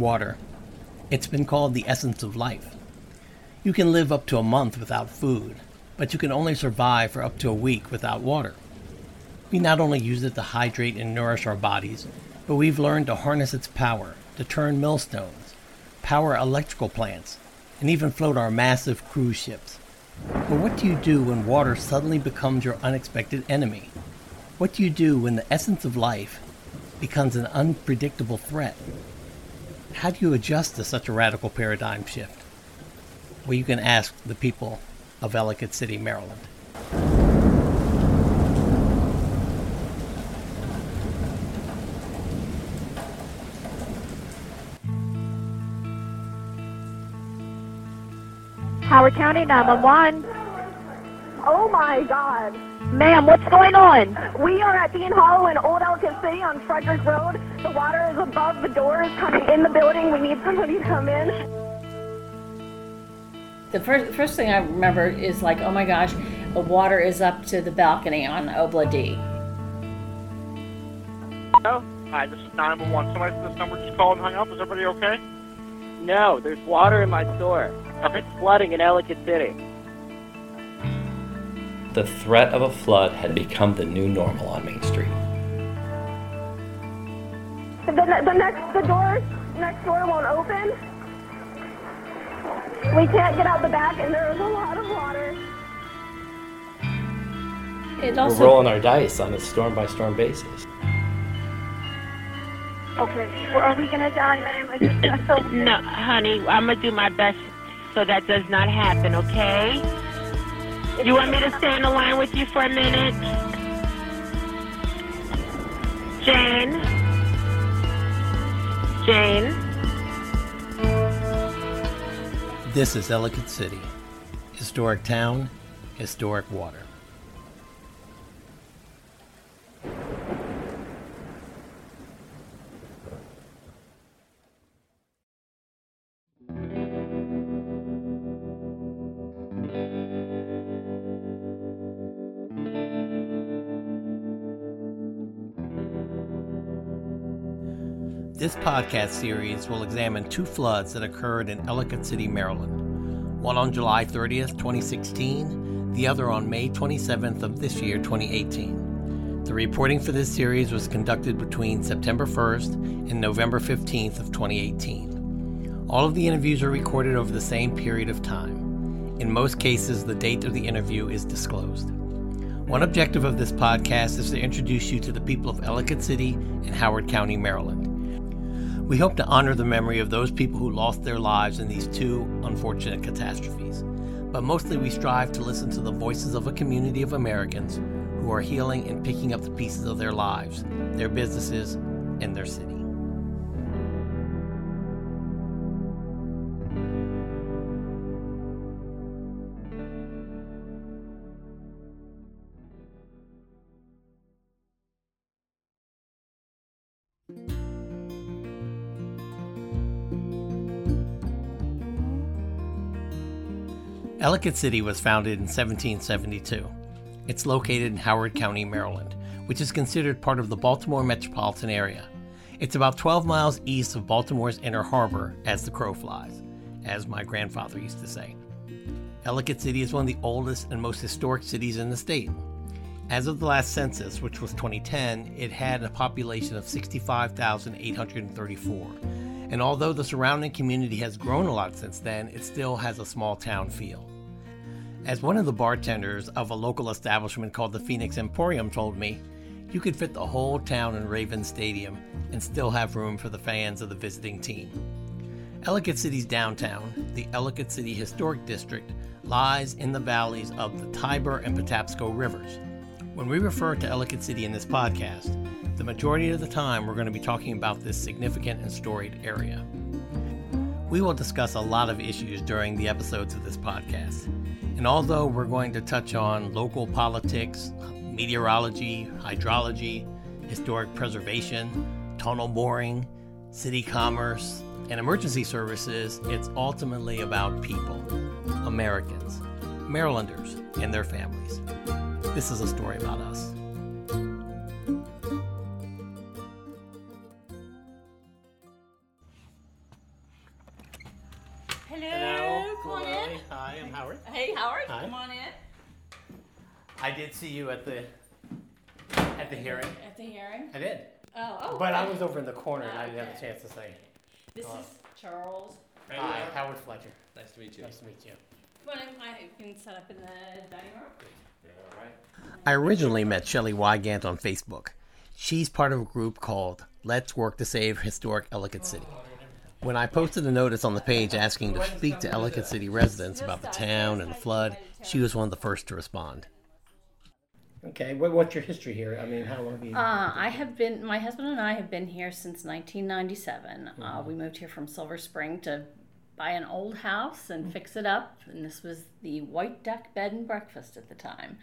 water. It's been called the essence of life. You can live up to a month without food, but you can only survive for up to a week without water. We not only use it to hydrate and nourish our bodies, but we've learned to harness its power to turn millstones, power electrical plants, and even float our massive cruise ships. But what do you do when water suddenly becomes your unexpected enemy? What do you do when the essence of life becomes an unpredictable threat? How do you adjust to such a radical paradigm shift? Well, you can ask the people of Ellicott City, Maryland. Howard County 911. Oh my God. Ma'am, what's going on? We are at Bean Hollow in Old Ellicott City on Frederick Road. The water is above the doors coming in the building. We need somebody to come in. The first first thing I remember is like, oh my gosh, the water is up to the balcony on Obla D. Oh, hi, this is 911. Somebody from this number just called and hung up. Is everybody okay? No, there's water in my store. Okay. It's flooding in Ellicott City. The threat of a flood had become the new normal on Main Street. The, the next, the door next door won't open. We can't get out the back, and there is a lot of water. It We're rolling our dice on a storm by storm basis. Okay, well, are we gonna die, ma'am? I just I feel No, honey, I'm gonna do my best so that does not happen, okay? You want me to stay on the line with you for a minute? Jane? Jane? This is Ellicott City. Historic town, historic water. This podcast series will examine two floods that occurred in Ellicott City, Maryland. One on July 30th, 2016, the other on May 27th of this year, 2018. The reporting for this series was conducted between September 1st and November 15th of 2018. All of the interviews are recorded over the same period of time. In most cases, the date of the interview is disclosed. One objective of this podcast is to introduce you to the people of Ellicott City and Howard County, Maryland. We hope to honor the memory of those people who lost their lives in these two unfortunate catastrophes. But mostly we strive to listen to the voices of a community of Americans who are healing and picking up the pieces of their lives, their businesses, and their city. Ellicott City was founded in 1772. It's located in Howard County, Maryland, which is considered part of the Baltimore metropolitan area. It's about 12 miles east of Baltimore's Inner Harbor as the crow flies, as my grandfather used to say. Ellicott City is one of the oldest and most historic cities in the state. As of the last census, which was 2010, it had a population of 65,834. And although the surrounding community has grown a lot since then, it still has a small town feel. As one of the bartenders of a local establishment called the Phoenix Emporium told me, you could fit the whole town in Raven Stadium and still have room for the fans of the visiting team. Ellicott City's downtown, the Ellicott City Historic District, lies in the valleys of the Tiber and Patapsco rivers. When we refer to Ellicott City in this podcast, the majority of the time we're going to be talking about this significant and storied area. We will discuss a lot of issues during the episodes of this podcast. And although we're going to touch on local politics, meteorology, hydrology, historic preservation, tunnel boring, city commerce, and emergency services, it's ultimately about people, Americans, Marylanders, and their families. This is a story about us. Did see you at the at the hearing. At the hearing? I did, Oh, oh. but I was over in the corner and I didn't have a chance to say. This is Charles. Hi, Howard Fletcher. Nice to meet you. Nice to meet you. Come I can set up in the dining room. All right. I originally met Shelley Wygant on Facebook. She's part of a group called Let's Work to Save Historic Ellicott City. When I posted a notice on the page asking to speak to Ellicott City residents about the town and the flood, she was one of the first to respond. Okay, what, what's your history here? I mean, how long have you? Uh, I have been, my husband and I have been here since 1997. Uh, we moved here from Silver Spring to buy an old house and fix it up. And this was the White Duck Bed and Breakfast at the time.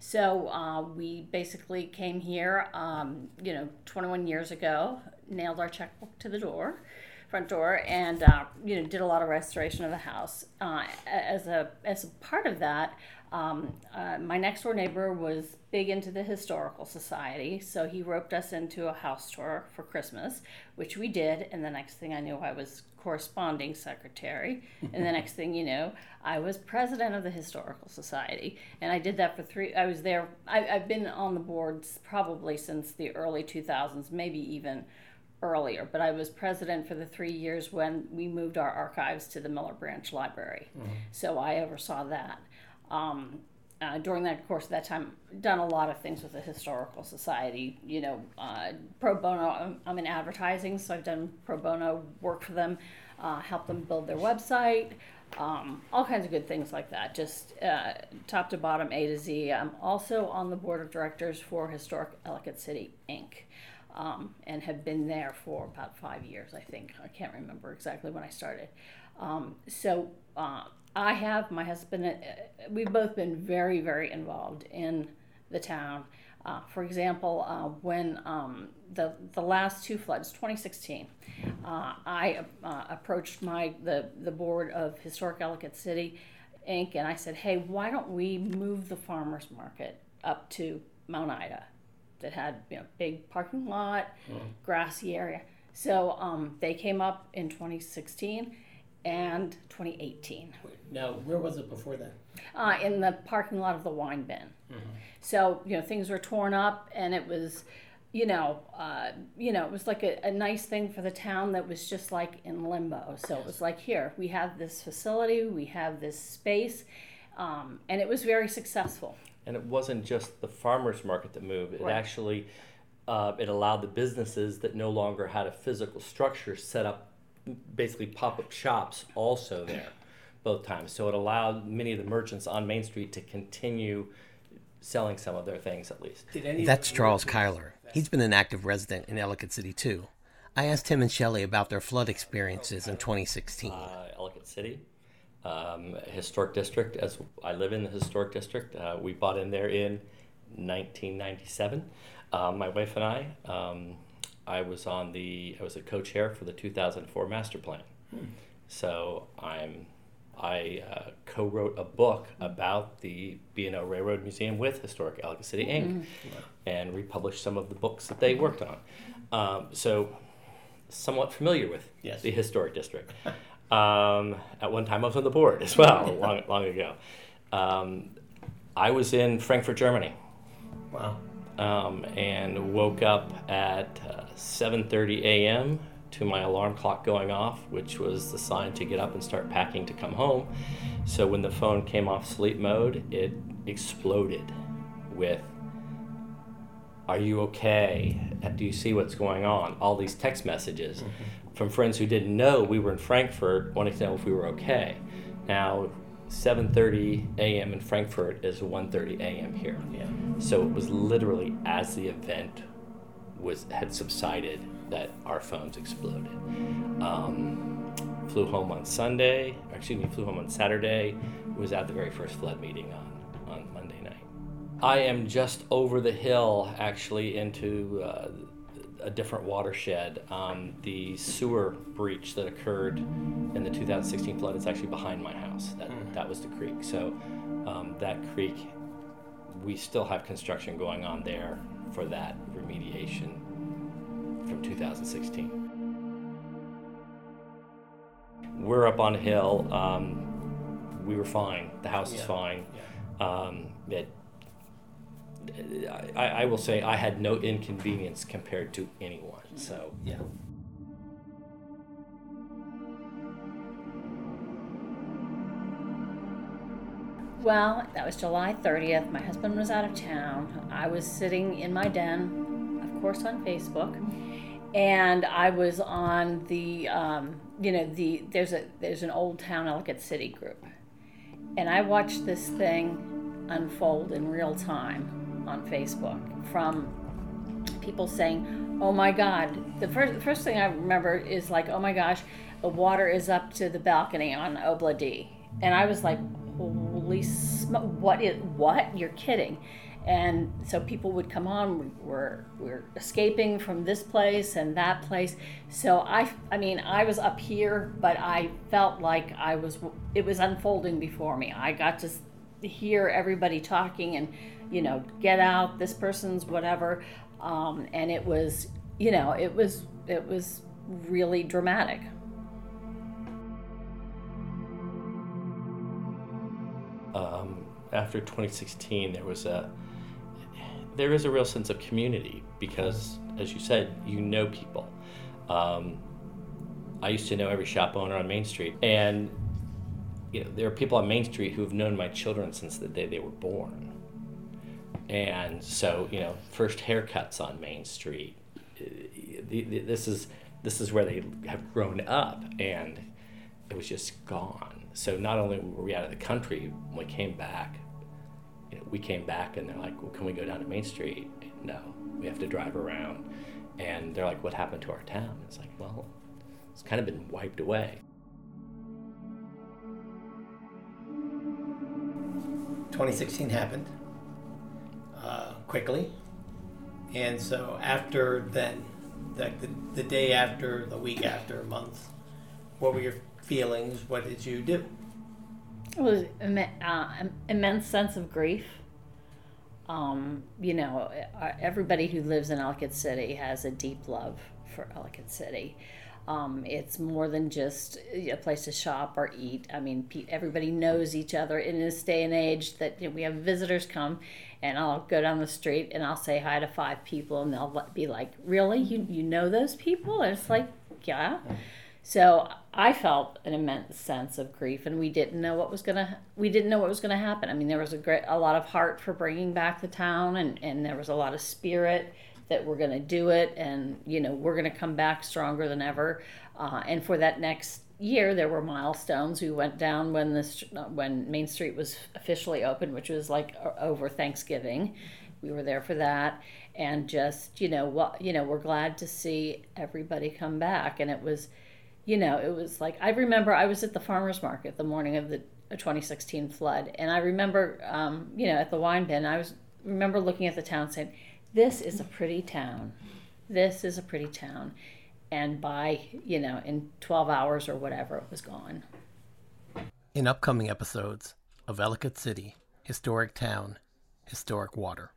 So uh, we basically came here, um, you know, 21 years ago, nailed our checkbook to the door. Front door, and uh, you know, did a lot of restoration of the house. Uh, as a as a part of that, um, uh, my next door neighbor was big into the historical society, so he roped us into a house tour for Christmas, which we did. And the next thing I knew, I was corresponding secretary, and the next thing you know, I was president of the historical society, and I did that for three. I was there. I, I've been on the boards probably since the early 2000s, maybe even earlier, but I was president for the three years when we moved our archives to the Miller Branch Library. So I oversaw that. Um, uh, during that course of that time, done a lot of things with the Historical Society. You know, uh, pro bono. I'm, I'm in advertising, so I've done pro bono work for them, uh, helped them build their website, um, all kinds of good things like that. Just uh, top to bottom, A to Z. I'm also on the board of directors for Historic Ellicott City Inc um, and have been there for about five years, I think. I can't remember exactly when I started. Um, so uh, I have my husband. Uh, we've both been very, very involved in the town. Uh, for example, uh, when um, the the last two floods, 2016, uh, I uh, approached my the the board of Historic Ellicott City, Inc. and I said, "Hey, why don't we move the farmers market up to Mount Ida?" that had you know big parking lot, grassy area. So um, they came up in 2016 and 2018 Now, where was it before that? uh, in the parking lot of the wine bin. So you know things were torn up, and it was, you know, uh, you know, it was like a, a nice thing for the town that was just like in limbo. So it was like here we have this facility, we have this space, um, and it was very successful. And it wasn't just the farmers market that moved. It Right. actually uh, it allowed the businesses that no longer had a physical structure set up basically pop-up shops also there both times. So it allowed many of the merchants on Main Street to continue selling some of their things at least. That's Charles Kyler. He's been an active resident in Ellicott City too. I asked him and Shelley about their flood experiences in 2016. uh, Ellicott City, um, historic district. As I live in the historic district, uh, we bought in there in 1997. Um, my wife and I. Um, I was on the. I was a co-chair for the 2004 master plan. So I'm. I uh, co-wrote a book about the B&O Railroad Museum with Historic Ellicott City Inc. and republished some of the books that they worked on. Um, so somewhat familiar with Yes. the historic district. Um, at one time, I was on the board as well, long, long ago. Um, I was in Frankfurt, Germany, Wow. Um, and woke up at uh, 7:30 a.m. to my alarm clock going off, which was the sign to get up and start packing to come home. So when the phone came off sleep mode, it exploded with are you okay? Do you see what's going on? All these text messages from friends who didn't know we were in Frankfurt wanting to know if we were okay. Now, 7:30 a.m. in Frankfurt is 1:30 a.m. here. Yeah. So it was literally as the event was had subsided that our phones exploded. Um, flew home on Sunday, excuse me, flew home on Saturday. Was at the very first flood meeting on on Monday night. I am just over the hill, actually, into uh, a different watershed. Um, the sewer breach that occurred in the 2016 flood is actually behind my house. That, that was the creek. So um, that creek, we still have construction going on there for that remediation from 2016. We're up on a hill. Um, we were fine. The house is fine. Yeah. Um, it, I, I will say I had no inconvenience compared to anyone. So Yeah. Well, that was July 30th. My husband was out of town. I was sitting in my den, of course, on Facebook, and I was on the, um, you know, the there's a there's an Old Town Ellicott City group, and I watched this thing unfold in real time on Facebook from people saying, "Oh my God!" The first first thing I remember is like, "Oh my gosh, the water is up to the balcony on Obla D," and I was like, "Holy smoke! What is what? You're kidding!" And so people would come on. We're we're escaping from this place and that place. So I I mean I was up here, but I felt like I was it was unfolding before me. I got to hear everybody talking and you know get out this person's whatever um, and it was you know it was it was really dramatic um, after 2016, there was a there is a real sense of community because, as you said, you know people. Um, I used to know every shop owner on Main Street, and you know there are people on Main Street who have known my children since the day they were born. And so, you know, first haircuts on Main Street. Eh, the- This is this is where they have grown up, and it was just gone. So not only were we out of the country, when we came back, you know, we came back and they're like, well, can we go down to Main Street? No, we have to drive around. And they're like, what happened to our town? It's like, well, it's kind of been wiped away. 2016 happened quickly, and so after then, like the, the day after, the week after, a month, what were your feelings? What did you do? it was uh, immense sense of grief um, you know uh, everybody who lives in ellicott city has a deep love for ellicott city um, it's more than just a place to shop or eat. I mean, everybody knows each other in this day and age. That you know, we have visitors come, and I'll go down the street and I'll say hi to five people, and they'll be like, "Really, you you know those people?" And it's like, "Yeah." So I felt an immense sense of grief, and we didn't know what was gonna. We didn't know what was gonna happen. I mean, there was a great, a lot of heart for bringing back the town, and and there was a lot of spirit that we're gonna do it, and you know we're gonna come back stronger than ever. Uh, and for that next year, there were milestones. We went down when this when Main Street was officially open, which was like over Thanksgiving. We were there for that, and just you know what you know we're glad to see everybody come back, and it was you know, it was like I remember I was at the farmers market the morning of the 2016 flood, and I remember, um, you know, at the wine bin, I was remember looking at the town saying, "This is a pretty town. This is a pretty town," and by you know, in 12 hours or whatever, it was gone. In upcoming episodes of Ellicott City, Historic Town, Historic Water.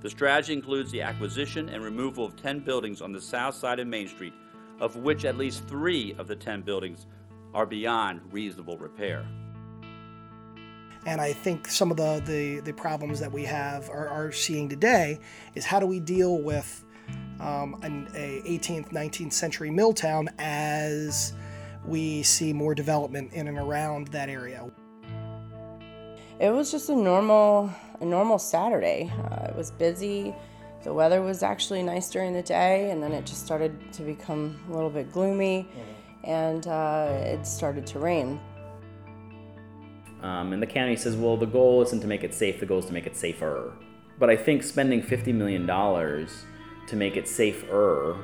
The strategy includes the acquisition and removal of 10 buildings on the south side of Main Street, of which at least three of the 10 buildings are beyond reasonable repair. And I think some of the, the, the problems that we have are, are seeing today is how do we deal with um, an a 18th, 19th century mill town as we see more development in and around that area. It was just a normal a normal Saturday. Uh, it was busy. The weather was actually nice during the day, and then it just started to become a little bit gloomy, and uh, it started to rain. Um, and the county says, well, the goal isn't to make it safe, the goal is to make it safer. But I think spending $50 million to make it safer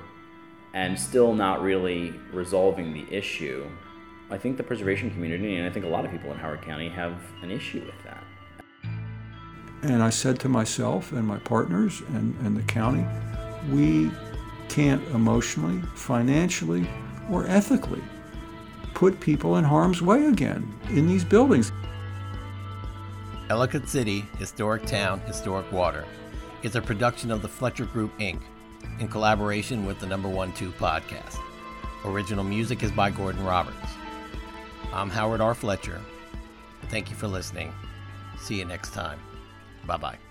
and still not really resolving the issue, I think the preservation community and I think a lot of people in Howard County have an issue with that. And I said to myself and my partners and, and the county, we can't emotionally, financially, or ethically put people in harm's way again in these buildings. Ellicott City, Historic Town, Historic Water is a production of the Fletcher Group, Inc., in collaboration with the Number One Two podcast. Original music is by Gordon Roberts. I'm Howard R. Fletcher. Thank you for listening. See you next time. Bye bye.